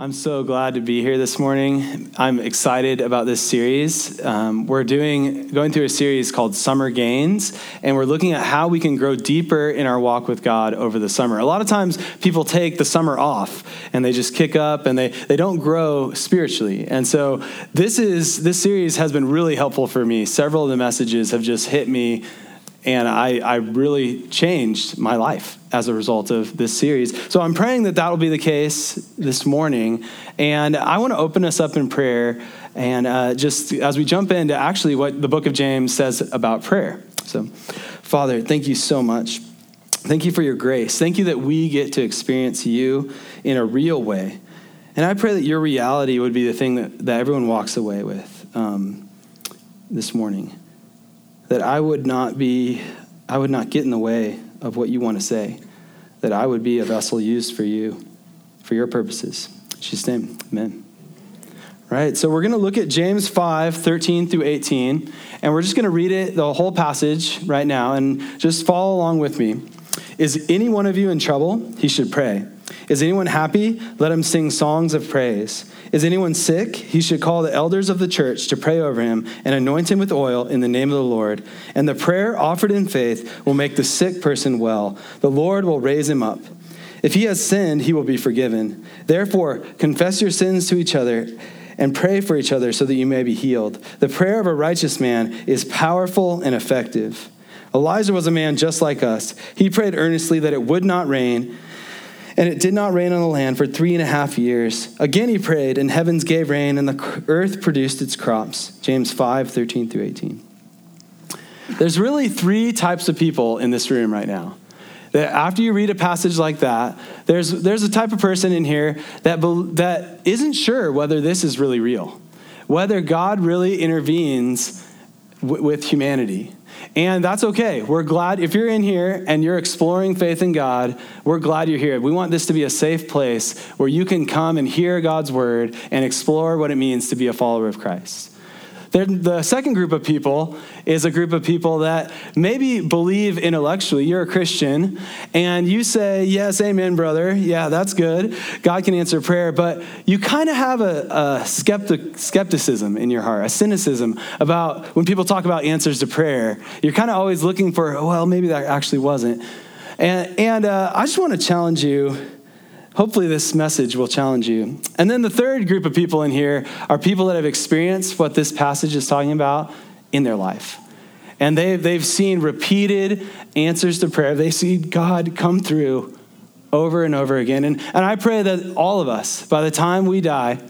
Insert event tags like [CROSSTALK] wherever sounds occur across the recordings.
I'm so glad to be here this morning. I'm excited about this series. Um, we're doing going through a series called Summer Gains, and we're looking at how we can grow deeper in our walk with God over the summer. A lot of times, people take the summer off and they just kick up and they they don't grow spiritually. And so this is this series has been really helpful for me. Several of the messages have just hit me and I, I really changed my life as a result of this series. So I'm praying that that will be the case this morning. And I want to open us up in prayer. And uh, just as we jump into actually what the book of James says about prayer. So, Father, thank you so much. Thank you for your grace. Thank you that we get to experience you in a real way. And I pray that your reality would be the thing that, that everyone walks away with um, this morning that I would not be, I would not get in the way of what you want to say, that I would be a vessel used for you, for your purposes. In Jesus' name, amen. Right, so we're going to look at James 5, 13 through 18, and we're just going to read it, the whole passage right now, and just follow along with me. Is any one of you in trouble? He should pray. Is anyone happy? Let him sing songs of praise. Is anyone sick? He should call the elders of the church to pray over him and anoint him with oil in the name of the Lord. And the prayer offered in faith will make the sick person well. The Lord will raise him up. If he has sinned, he will be forgiven. Therefore, confess your sins to each other and pray for each other so that you may be healed. The prayer of a righteous man is powerful and effective. Elijah was a man just like us. He prayed earnestly that it would not rain and it did not rain on the land for three and a half years. Again he prayed, and heavens gave rain, and the earth produced its crops. James 5 13 through 18. There's really three types of people in this room right now. That after you read a passage like that, there's, there's a type of person in here that, that isn't sure whether this is really real, whether God really intervenes w- with humanity. And that's okay. We're glad if you're in here and you're exploring faith in God, we're glad you're here. We want this to be a safe place where you can come and hear God's word and explore what it means to be a follower of Christ. The second group of people is a group of people that maybe believe intellectually. You're a Christian and you say, Yes, amen, brother. Yeah, that's good. God can answer prayer. But you kind of have a, a skeptic, skepticism in your heart, a cynicism about when people talk about answers to prayer. You're kind of always looking for, Well, maybe that actually wasn't. And, and uh, I just want to challenge you Hopefully, this message will challenge you. And then the third group of people in here are people that have experienced what this passage is talking about in their life. And they've, they've seen repeated answers to prayer. They see God come through over and over again. And, and I pray that all of us, by the time we die,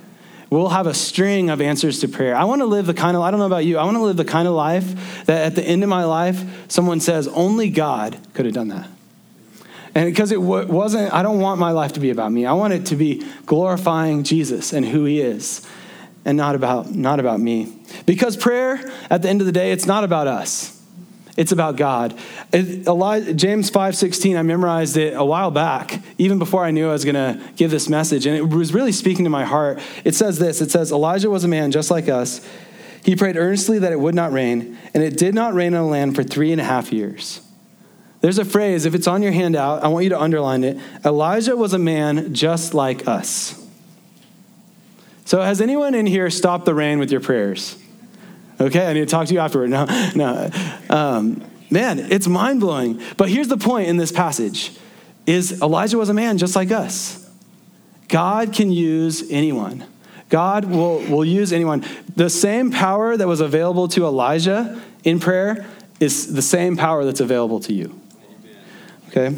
we'll have a string of answers to prayer. I want to live the kind of, I don't know about you, I want to live the kind of life that at the end of my life, someone says, only God could have done that. And because it wasn't, I don't want my life to be about me. I want it to be glorifying Jesus and who he is and not about, not about me. Because prayer, at the end of the day, it's not about us. It's about God. James 5:16, I memorized it a while back, even before I knew I was going to give this message, and it was really speaking to my heart. It says this, it says Elijah was a man just like us. He prayed earnestly that it would not rain, and it did not rain on the land for three and a half years. There's a phrase, if it's on your handout, I want you to underline it. Elijah was a man just like us. So, has anyone in here stopped the rain with your prayers? Okay, I need to talk to you afterward. No, no. Um, man, it's mind blowing. But here's the point in this passage: is Elijah was a man just like us. God can use anyone. God will, will use anyone. The same power that was available to Elijah in prayer is the same power that's available to you. Okay?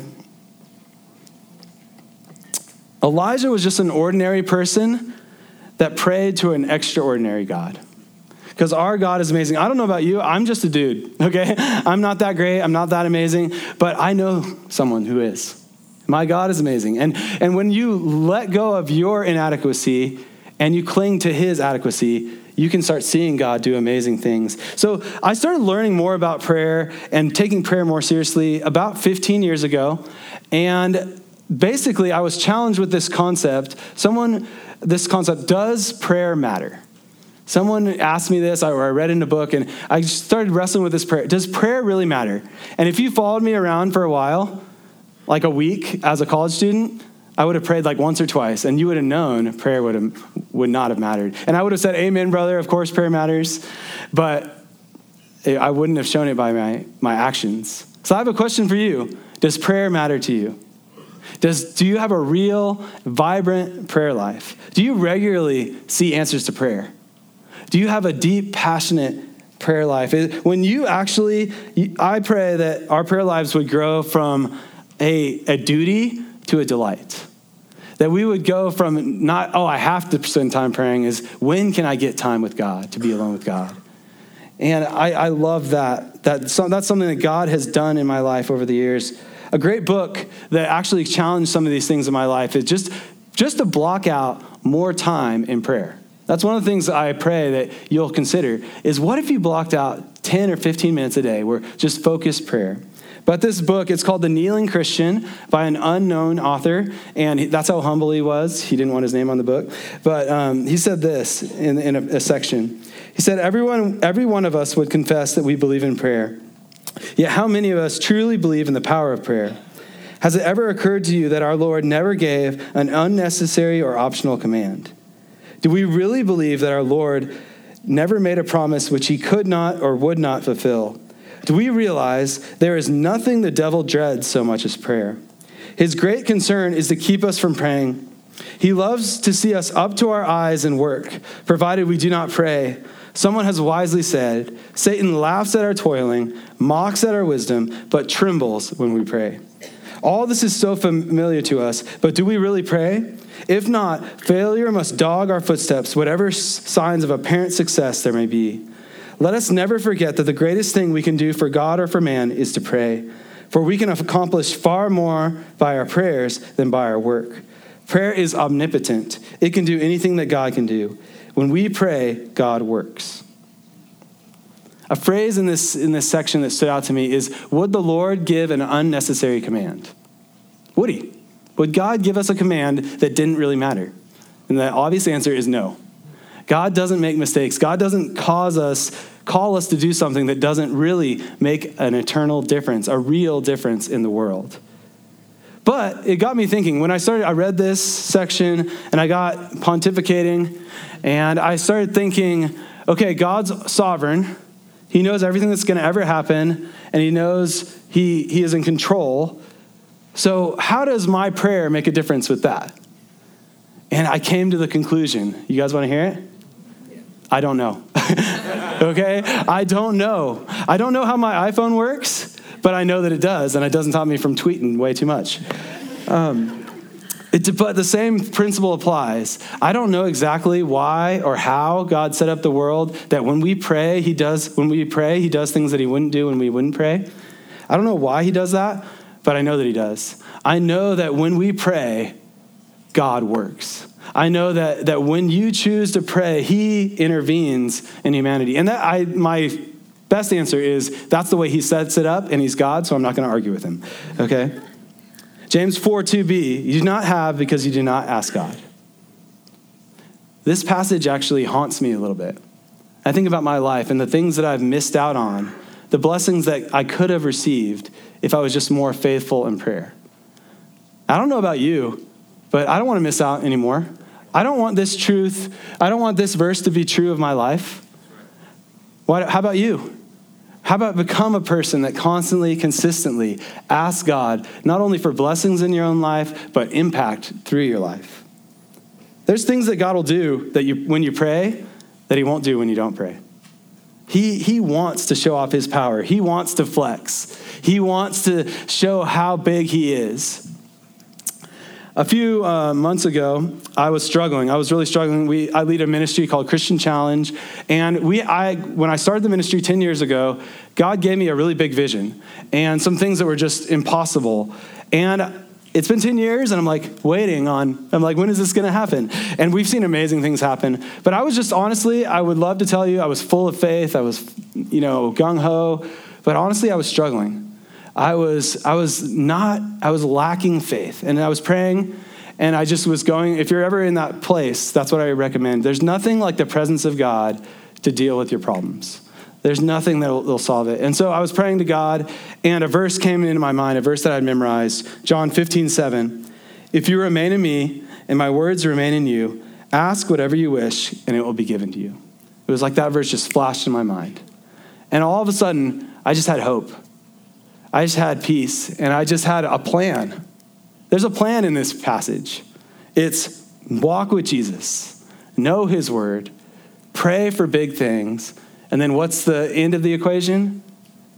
Elijah was just an ordinary person that prayed to an extraordinary God. Because our God is amazing. I don't know about you, I'm just a dude, [LAUGHS] okay? I'm not that great, I'm not that amazing, but I know someone who is. My God is amazing. And, and when you let go of your inadequacy and you cling to his adequacy, you can start seeing God do amazing things. So I started learning more about prayer and taking prayer more seriously about 15 years ago. And basically, I was challenged with this concept. Someone, this concept, does prayer matter? Someone asked me this, or I read in a book, and I started wrestling with this prayer. Does prayer really matter? And if you followed me around for a while, like a week as a college student, I would have prayed like once or twice, and you would have known prayer would, have, would not have mattered. And I would have said, Amen, brother. Of course, prayer matters. But I wouldn't have shown it by my, my actions. So I have a question for you Does prayer matter to you? Does, do you have a real, vibrant prayer life? Do you regularly see answers to prayer? Do you have a deep, passionate prayer life? When you actually, I pray that our prayer lives would grow from a, a duty to a delight. That we would go from not, oh, I have to spend time praying, is when can I get time with God, to be alone with God? And I, I love that. that that's something that God has done in my life over the years. A great book that actually challenged some of these things in my life is just, just to block out more time in prayer. That's one of the things I pray that you'll consider is what if you blocked out 10 or 15 minutes a day where just focused prayer? But this book, it's called The Kneeling Christian by an unknown author, and that's how humble he was. He didn't want his name on the book. But um, he said this in, in a, a section. He said, Everyone, every one of us would confess that we believe in prayer. Yet, how many of us truly believe in the power of prayer? Has it ever occurred to you that our Lord never gave an unnecessary or optional command? Do we really believe that our Lord never made a promise which he could not or would not fulfill? Do we realize there is nothing the devil dreads so much as prayer? His great concern is to keep us from praying. He loves to see us up to our eyes in work, provided we do not pray. Someone has wisely said, Satan laughs at our toiling, mocks at our wisdom, but trembles when we pray. All this is so familiar to us, but do we really pray? If not, failure must dog our footsteps, whatever signs of apparent success there may be. Let us never forget that the greatest thing we can do for God or for man is to pray, for we can accomplish far more by our prayers than by our work. Prayer is omnipotent, it can do anything that God can do. When we pray, God works. A phrase in this, in this section that stood out to me is Would the Lord give an unnecessary command? Would he? Would God give us a command that didn't really matter? And the obvious answer is no. God doesn't make mistakes. God doesn't cause us, call us to do something that doesn't really make an eternal difference, a real difference in the world. But it got me thinking. When I started, I read this section and I got pontificating, and I started thinking, okay, God's sovereign. He knows everything that's going to ever happen, and He knows he, he is in control. So, how does my prayer make a difference with that? And I came to the conclusion. You guys want to hear it? I don't know. [LAUGHS] okay? I don't know. I don't know how my iPhone works, but I know that it does, and it doesn't stop me from tweeting way too much. Um, it, but the same principle applies. I don't know exactly why or how God set up the world that when we pray, he does when we pray, he does things that he wouldn't do when we wouldn't pray. I don't know why he does that, but I know that he does. I know that when we pray, God works. I know that, that when you choose to pray, he intervenes in humanity. And that I my best answer is that's the way he sets it up, and he's God, so I'm not going to argue with him. Okay? James 4 2b, you do not have because you do not ask God. This passage actually haunts me a little bit. I think about my life and the things that I've missed out on, the blessings that I could have received if I was just more faithful in prayer. I don't know about you, but I don't want to miss out anymore. I don't want this truth, I don't want this verse to be true of my life. What, how about you? How about become a person that constantly, consistently asks God not only for blessings in your own life, but impact through your life? There's things that God will do that you, when you pray that He won't do when you don't pray. He, he wants to show off His power, He wants to flex, He wants to show how big He is. A few uh, months ago, I was struggling. I was really struggling. We, I lead a ministry called Christian Challenge, and we, I, when I started the ministry 10 years ago, God gave me a really big vision and some things that were just impossible. And it's been 10 years, and I'm like waiting on, I'm like, when is this gonna happen? And we've seen amazing things happen. But I was just honestly, I would love to tell you, I was full of faith, I was, you know, gung ho, but honestly, I was struggling. I was, I was not, I was lacking faith. And I was praying and I just was going, if you're ever in that place, that's what I recommend. There's nothing like the presence of God to deal with your problems. There's nothing that will solve it. And so I was praying to God, and a verse came into my mind, a verse that I'd memorized, John 15, 7. If you remain in me and my words remain in you, ask whatever you wish and it will be given to you. It was like that verse just flashed in my mind. And all of a sudden, I just had hope. I just had peace and I just had a plan. There's a plan in this passage. It's walk with Jesus, know his word, pray for big things, and then what's the end of the equation?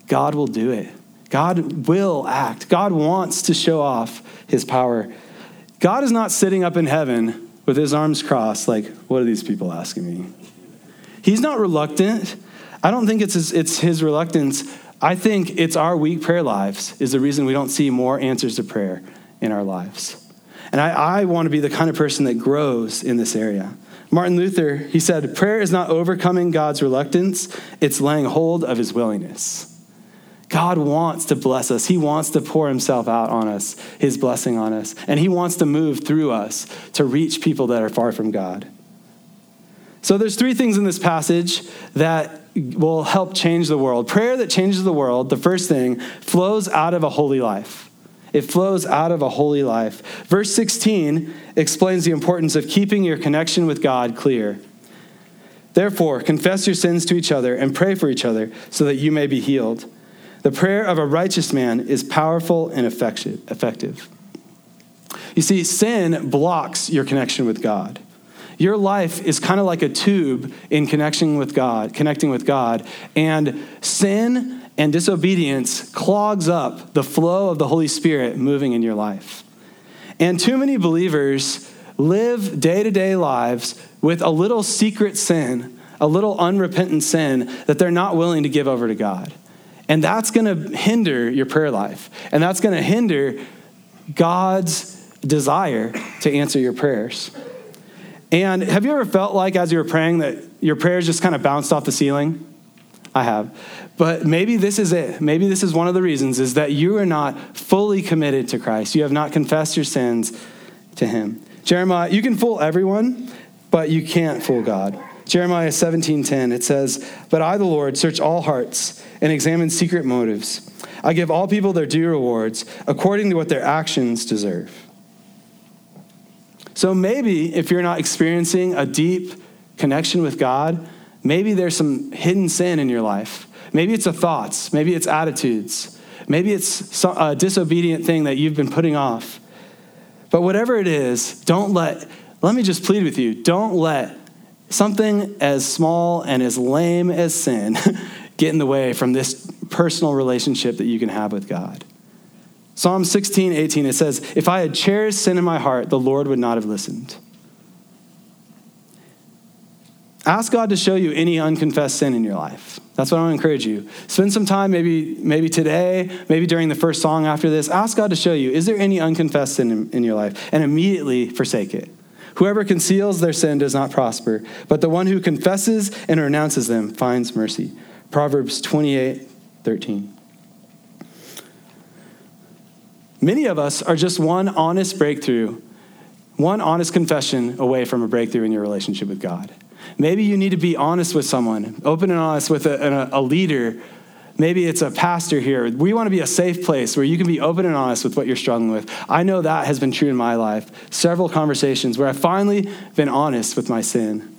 God will do it. God will act. God wants to show off his power. God is not sitting up in heaven with his arms crossed, like, what are these people asking me? He's not reluctant. I don't think it's his, it's his reluctance. I think it's our weak prayer lives is the reason we don't see more answers to prayer in our lives. And I, I want to be the kind of person that grows in this area. Martin Luther, he said, prayer is not overcoming God's reluctance, it's laying hold of his willingness. God wants to bless us. He wants to pour himself out on us, his blessing on us. And he wants to move through us to reach people that are far from God. So there's three things in this passage that will help change the world. Prayer that changes the world, the first thing, flows out of a holy life. It flows out of a holy life. Verse 16 explains the importance of keeping your connection with God clear. Therefore, confess your sins to each other and pray for each other so that you may be healed. The prayer of a righteous man is powerful and effective. You see, sin blocks your connection with God. Your life is kind of like a tube in connection with God, connecting with God, and sin and disobedience clogs up the flow of the Holy Spirit moving in your life. And too many believers live day to day lives with a little secret sin, a little unrepentant sin that they're not willing to give over to God. And that's going to hinder your prayer life. And that's going to hinder God's desire to answer your prayers. And have you ever felt like as you were praying that your prayers just kind of bounced off the ceiling? I have. But maybe this is it. Maybe this is one of the reasons is that you are not fully committed to Christ. You have not confessed your sins to him. Jeremiah, you can fool everyone, but you can't fool God. Jeremiah 17:10 it says, "But I the Lord search all hearts and examine secret motives. I give all people their due rewards according to what their actions deserve." So maybe if you're not experiencing a deep connection with God, maybe there's some hidden sin in your life. Maybe it's a thoughts, maybe it's attitudes. Maybe it's a disobedient thing that you've been putting off. But whatever it is, don't let let me just plead with you, don't let something as small and as lame as sin [LAUGHS] get in the way from this personal relationship that you can have with God. Psalm 16, 18, it says, If I had cherished sin in my heart, the Lord would not have listened. Ask God to show you any unconfessed sin in your life. That's what I want to encourage you. Spend some time, maybe, maybe today, maybe during the first song after this. Ask God to show you, is there any unconfessed sin in, in your life? And immediately forsake it. Whoever conceals their sin does not prosper, but the one who confesses and renounces them finds mercy. Proverbs 28 13. Many of us are just one honest breakthrough, one honest confession away from a breakthrough in your relationship with God. Maybe you need to be honest with someone, open and honest with a, a, a leader. Maybe it's a pastor here. We want to be a safe place where you can be open and honest with what you're struggling with. I know that has been true in my life. Several conversations where I've finally been honest with my sin.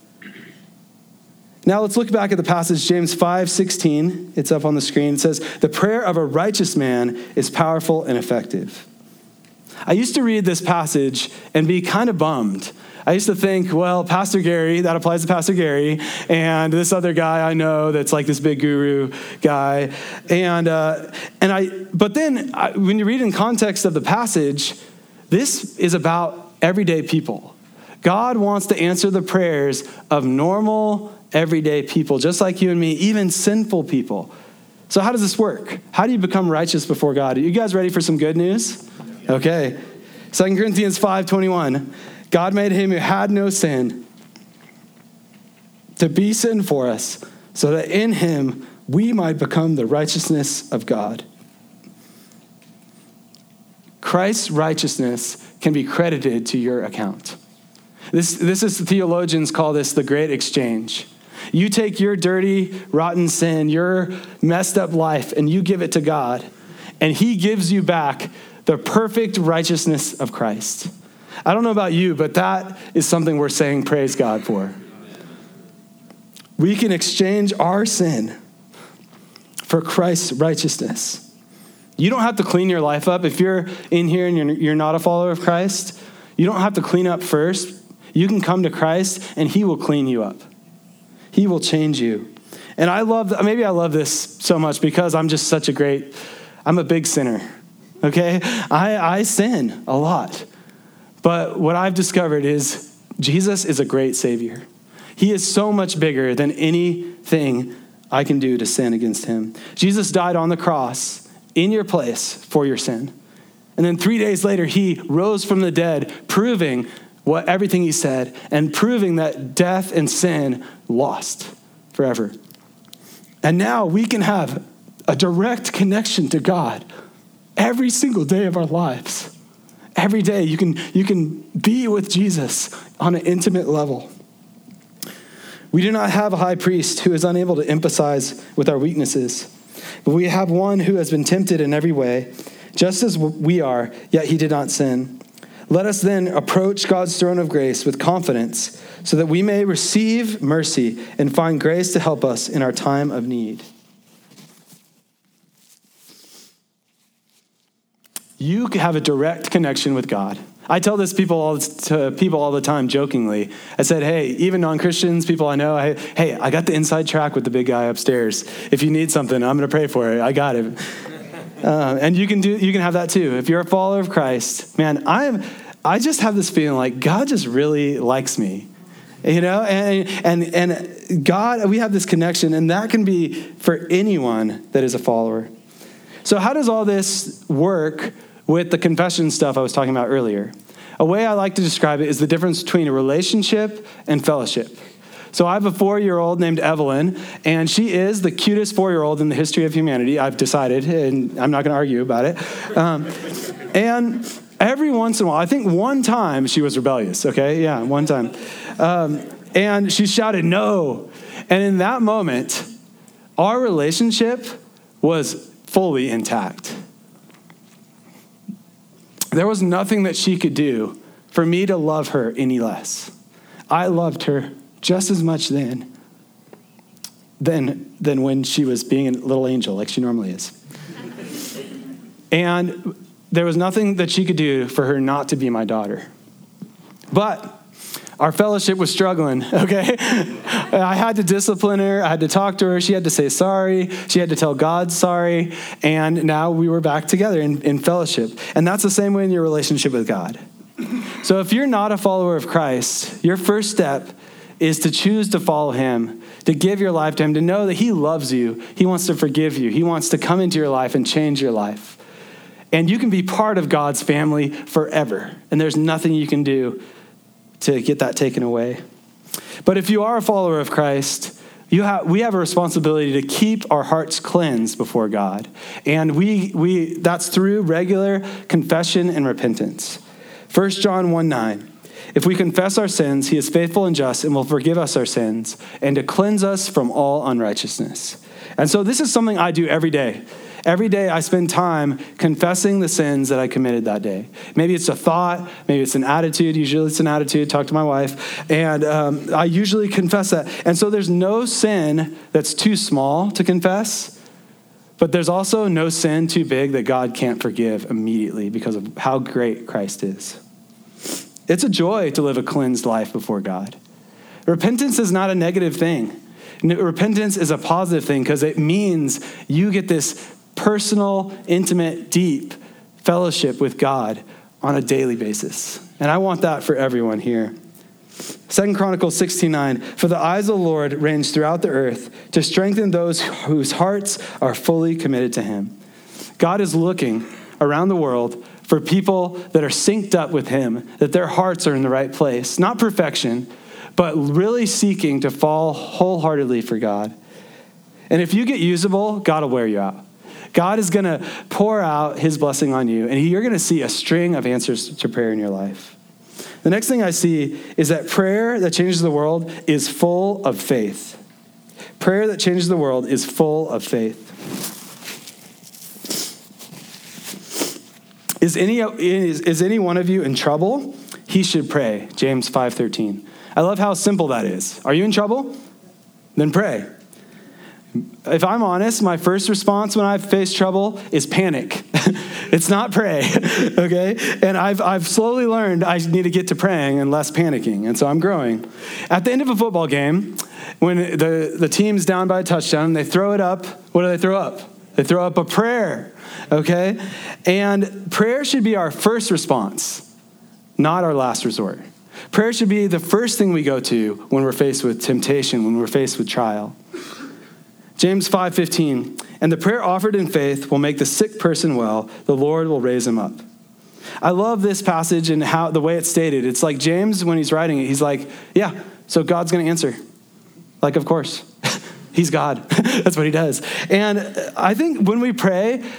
Now let's look back at the passage, James 5 16. It's up on the screen. It says, The prayer of a righteous man is powerful and effective. I used to read this passage and be kind of bummed. I used to think, well, Pastor Gary, that applies to Pastor Gary, and this other guy I know that's like this big guru guy. And, uh, and I, but then I, when you read in context of the passage, this is about everyday people. God wants to answer the prayers of normal, everyday people, just like you and me, even sinful people. So, how does this work? How do you become righteous before God? Are you guys ready for some good news? Okay. 2 Corinthians 5 21. God made him who had no sin to be sin for us, so that in him we might become the righteousness of God. Christ's righteousness can be credited to your account. This, this is theologians call this the great exchange. You take your dirty, rotten sin, your messed up life, and you give it to God, and He gives you back the perfect righteousness of Christ. I don't know about you, but that is something we're saying praise God for. We can exchange our sin for Christ's righteousness. You don't have to clean your life up. If you're in here and you're, you're not a follower of Christ, you don't have to clean up first. You can come to Christ and He will clean you up, He will change you. And I love, maybe I love this so much because I'm just such a great, I'm a big sinner, okay? I, I sin a lot. But what I've discovered is Jesus is a great Savior. He is so much bigger than anything I can do to sin against Him. Jesus died on the cross in your place for your sin. And then three days later, He rose from the dead, proving what everything He said and proving that death and sin lost forever. And now we can have a direct connection to God every single day of our lives. Every day you can, you can be with Jesus on an intimate level. We do not have a high priest who is unable to empathize with our weaknesses, but we have one who has been tempted in every way, just as we are, yet he did not sin. Let us then approach God's throne of grace with confidence so that we may receive mercy and find grace to help us in our time of need. You have a direct connection with God. I tell this people all, to people all the time jokingly. I said, hey, even non-Christians, people I know, I, hey, I got the inside track with the big guy upstairs. If you need something, I'm going to pray for it. I got it. [LAUGHS] Uh, and you can do, you can have that too. If you're a follower of Christ, man, I'm, I just have this feeling like God just really likes me you know and, and and god we have this connection and that can be for anyone that is a follower so how does all this work with the confession stuff i was talking about earlier a way i like to describe it is the difference between a relationship and fellowship so I have a four year old named Evelyn, and she is the cutest four year old in the history of humanity. I've decided, and I'm not going to argue about it. Um, and every once in a while, I think one time she was rebellious, okay? Yeah, one time. Um, and she shouted, No. And in that moment, our relationship was fully intact. There was nothing that she could do for me to love her any less. I loved her just as much then than, than when she was being a little angel like she normally is. and there was nothing that she could do for her not to be my daughter. But our fellowship was struggling, [LAUGHS] okay? I had to discipline her. I had to talk to her. She had to say sorry. She had to tell God sorry. And now we were back together in, in fellowship. And that's the same way in your relationship with God. So if you're not a follower of Christ, your first step is to choose to follow him, to give your life to him, to know that he loves you. He wants to forgive you. He wants to come into your life and change your life. And you can be part of God's family forever. And there's nothing you can do to get that taken away. But if you are a follower of Christ, have, we have a responsibility to keep our hearts cleansed before God. And we, we, that's through regular confession and repentance. 1 John 1 9. If we confess our sins, he is faithful and just and will forgive us our sins and to cleanse us from all unrighteousness. And so this is something I do every day. Every day I spend time confessing the sins that I committed that day. Maybe it's a thought, maybe it's an attitude. Usually it's an attitude. Talk to my wife. And um, I usually confess that. And so there's no sin that's too small to confess, but there's also no sin too big that God can't forgive immediately because of how great Christ is. It's a joy to live a cleansed life before God. Repentance is not a negative thing. Repentance is a positive thing because it means you get this personal, intimate, deep fellowship with God on a daily basis. And I want that for everyone here. Second Chronicles 16:9 For the eyes of the Lord range throughout the earth to strengthen those whose hearts are fully committed to him. God is looking around the world for people that are synced up with him, that their hearts are in the right place. Not perfection, but really seeking to fall wholeheartedly for God. And if you get usable, God will wear you out. God is going to pour out his blessing on you, and you're going to see a string of answers to prayer in your life. The next thing I see is that prayer that changes the world is full of faith. Prayer that changes the world is full of faith. Is any, is, is any one of you in trouble? he should pray. James 5:13. I love how simple that is. Are you in trouble? Then pray. If I'm honest, my first response when I face trouble is panic. [LAUGHS] it's not pray, [LAUGHS] okay? And I've, I've slowly learned I need to get to praying and less panicking, and so I'm growing. At the end of a football game, when the, the team's down by a touchdown, they throw it up. What do they throw up? They throw up a prayer, okay? And prayer should be our first response, not our last resort. Prayer should be the first thing we go to when we're faced with temptation, when we're faced with trial. James 5:15, and the prayer offered in faith will make the sick person well. The Lord will raise him up. I love this passage and how the way it's stated. It's like James when he's writing it, he's like, yeah, so God's going to answer. Like of course. [LAUGHS] he's God. [LAUGHS] That's what he does. And I think when we pray,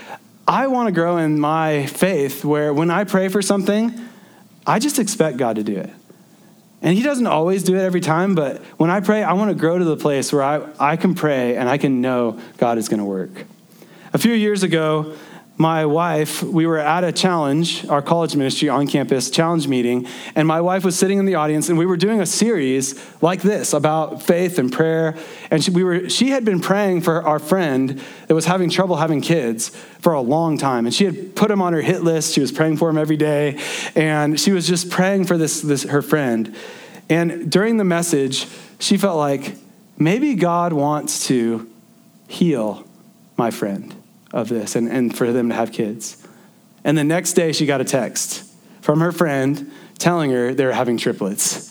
I want to grow in my faith where when I pray for something, I just expect God to do it. And he doesn't always do it every time, but when I pray, I want to grow to the place where I, I can pray and I can know God is going to work. A few years ago, my wife, we were at a challenge, our college ministry on campus challenge meeting, and my wife was sitting in the audience, and we were doing a series like this about faith and prayer. And she, we were, she had been praying for our friend that was having trouble having kids for a long time. And she had put him on her hit list. She was praying for him every day, and she was just praying for this, this her friend. And during the message, she felt like maybe God wants to heal my friend of this and, and for them to have kids. And the next day, she got a text from her friend telling her they were having triplets.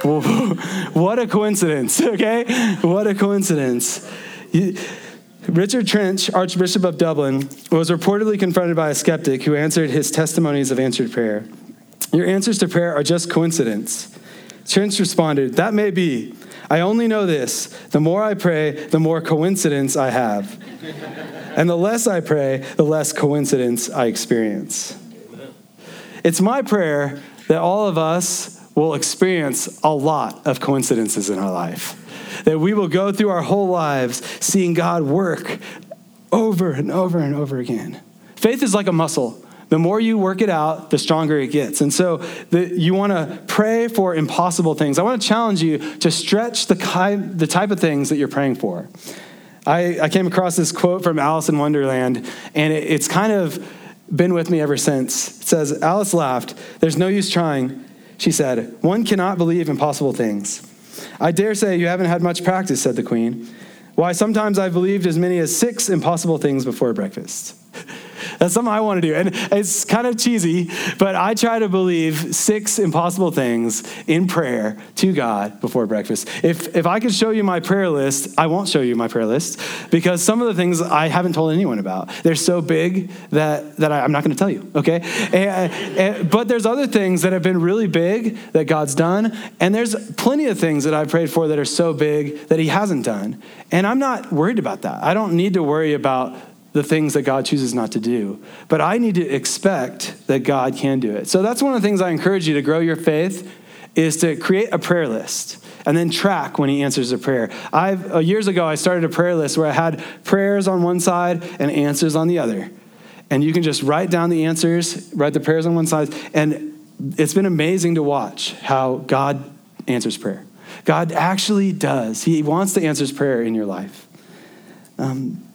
[LAUGHS] what a coincidence, [LAUGHS] okay? What a coincidence. Richard Trench, Archbishop of Dublin, was reportedly confronted by a skeptic who answered his testimonies of answered prayer. Your answers to prayer are just coincidence. Trench responded, That may be, I only know this the more I pray, the more coincidence I have. And the less I pray, the less coincidence I experience. It's my prayer that all of us will experience a lot of coincidences in our life. That we will go through our whole lives seeing God work over and over and over again. Faith is like a muscle the more you work it out, the stronger it gets. And so the, you want to pray for impossible things. I want to challenge you to stretch the, kind, the type of things that you're praying for. I, I came across this quote from Alice in Wonderland, and it, it's kind of been with me ever since. It says, Alice laughed. There's no use trying. She said, One cannot believe impossible things. I dare say you haven't had much practice, said the queen. Why, sometimes I've believed as many as six impossible things before breakfast. [LAUGHS] That's something I want to do. And it's kind of cheesy, but I try to believe six impossible things in prayer to God before breakfast. If, if I could show you my prayer list, I won't show you my prayer list because some of the things I haven't told anyone about. They're so big that, that I, am not going to tell you, okay? And, and, but there's other things that have been really big that God's done, and there's plenty of things that I've prayed for that are so big that He hasn't done. And I'm not worried about that. I don't need to worry about the things that God chooses not to do. But I need to expect that God can do it. So that's one of the things I encourage you to grow your faith is to create a prayer list and then track when he answers a prayer. I've uh, years ago I started a prayer list where I had prayers on one side and answers on the other. And you can just write down the answers, write the prayers on one side, and it's been amazing to watch how God answers prayer. God actually does. He wants to answer prayer in your life. Um,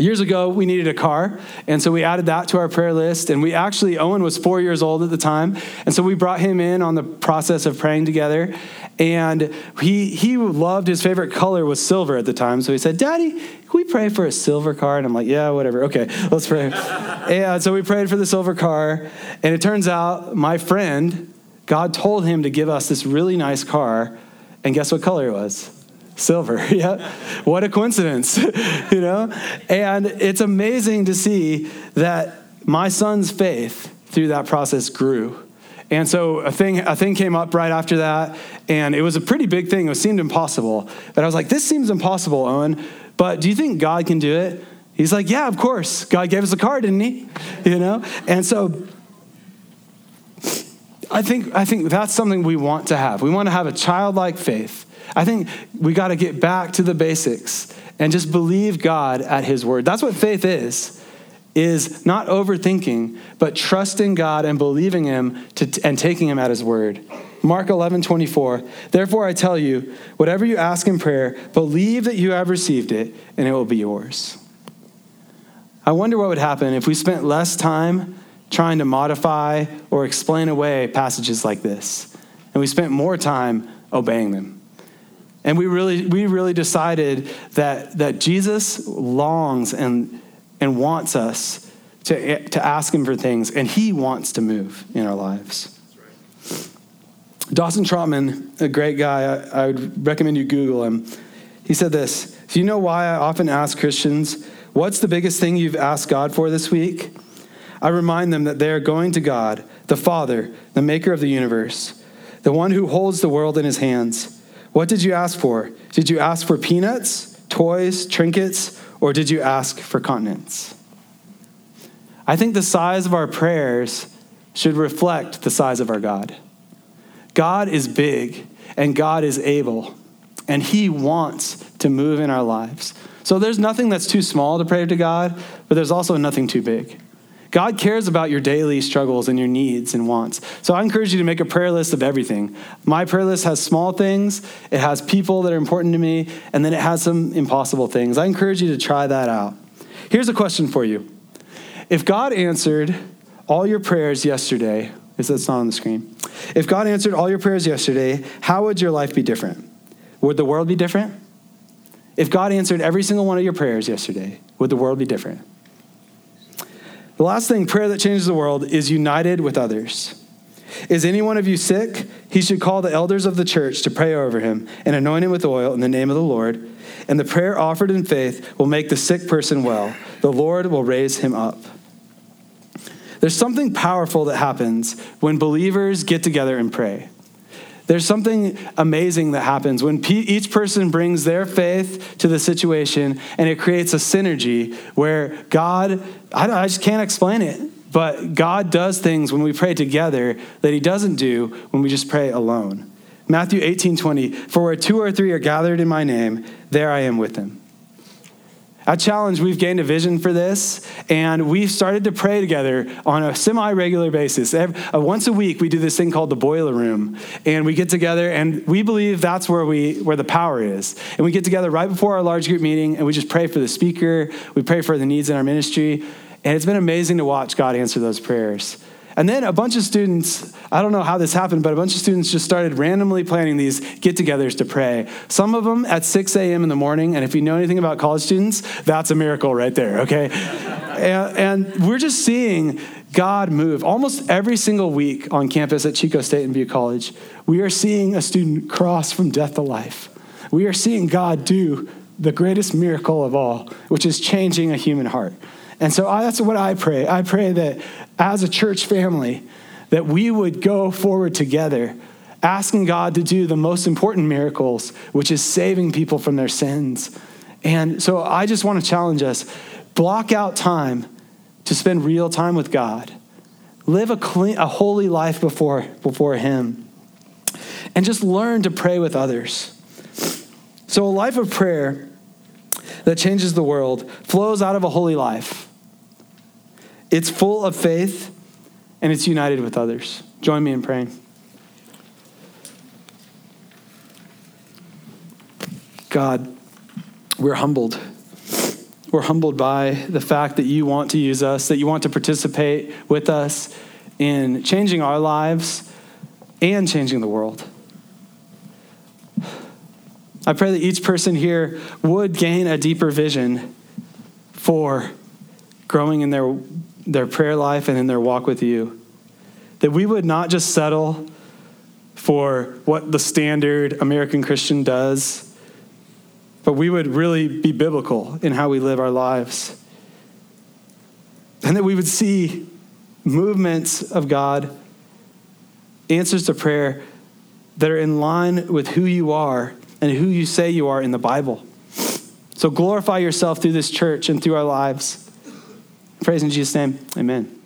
Years ago, we needed a car, and so we added that to our prayer list. And we actually, Owen was four years old at the time, and so we brought him in on the process of praying together. And he, he loved his favorite color was silver at the time, so he said, Daddy, can we pray for a silver car? And I'm like, Yeah, whatever. Okay, let's pray. [LAUGHS] and so we prayed for the silver car, and it turns out my friend, God told him to give us this really nice car, and guess what color it was? Silver. [LAUGHS] yeah. What a coincidence, [LAUGHS] you know? And it's amazing to see that my son's faith through that process grew. And so a thing, a thing came up right after that, and it was a pretty big thing. It seemed impossible. But I was like, this seems impossible, Owen. But do you think God can do it? He's like, yeah, of course. God gave us a car, didn't he? [LAUGHS] You know? And so I think, I think that's something we want to have. We want to have a childlike faith I think we got to get back to the basics and just believe God at His word. That's what faith is. is not overthinking, but trusting God and believing Him to, and taking Him at His word. Mark 11, 24. Therefore, I tell you, whatever you ask in prayer, believe that you have received it, and it will be yours. I wonder what would happen if we spent less time trying to modify or explain away passages like this, and we spent more time obeying them. And we really, we really decided that, that Jesus longs and, and wants us to, to ask him for things, and he wants to move in our lives. Dawson Trotman, a great guy, I, I would recommend you Google him. He said this Do you know why I often ask Christians, What's the biggest thing you've asked God for this week? I remind them that they are going to God, the Father, the maker of the universe, the one who holds the world in his hands. What did you ask for? Did you ask for peanuts, toys, trinkets, or did you ask for continents? I think the size of our prayers should reflect the size of our God. God is big and God is able, and He wants to move in our lives. So there's nothing that's too small to pray to God, but there's also nothing too big. God cares about your daily struggles and your needs and wants. So I encourage you to make a prayer list of everything. My prayer list has small things, it has people that are important to me, and then it has some impossible things. I encourage you to try that out. Here's a question for you If God answered all your prayers yesterday, is that's not on the screen. If God answered all your prayers yesterday, how would your life be different? Would the world be different? If God answered every single one of your prayers yesterday, would the world be different? The last thing, prayer that changes the world, is united with others. Is any one of you sick? He should call the elders of the church to pray over him and anoint him with oil in the name of the Lord. And the prayer offered in faith will make the sick person well. The Lord will raise him up. There's something powerful that happens when believers get together and pray. There's something amazing that happens when each person brings their faith to the situation and it creates a synergy where God, I, I just can't explain it, but God does things when we pray together that He doesn't do when we just pray alone. Matthew 18 20, for where two or three are gathered in my name, there I am with them. At Challenge, we've gained a vision for this, and we've started to pray together on a semi regular basis. Every, uh, once a week, we do this thing called the boiler room, and we get together, and we believe that's where, we, where the power is. And we get together right before our large group meeting, and we just pray for the speaker, we pray for the needs in our ministry, and it's been amazing to watch God answer those prayers. And then a bunch of students, I don't know how this happened, but a bunch of students just started randomly planning these get togethers to pray. Some of them at 6 a.m. in the morning. And if you know anything about college students, that's a miracle right there, okay? [LAUGHS] and, and we're just seeing God move. Almost every single week on campus at Chico State and Butte College, we are seeing a student cross from death to life. We are seeing God do the greatest miracle of all, which is changing a human heart. And so I, that's what I pray. I pray that as a church family, that we would go forward together, asking God to do the most important miracles, which is saving people from their sins. And so I just want to challenge us block out time to spend real time with God. Live a, clean, a holy life before, before Him. And just learn to pray with others. So, a life of prayer that changes the world flows out of a holy life. It's full of faith and it's united with others. Join me in praying. God, we're humbled. We're humbled by the fact that you want to use us, that you want to participate with us in changing our lives and changing the world. I pray that each person here would gain a deeper vision for growing in their their prayer life and in their walk with you. That we would not just settle for what the standard American Christian does, but we would really be biblical in how we live our lives. And that we would see movements of God, answers to prayer that are in line with who you are and who you say you are in the Bible. So glorify yourself through this church and through our lives. Praise in Jesus' name. Amen.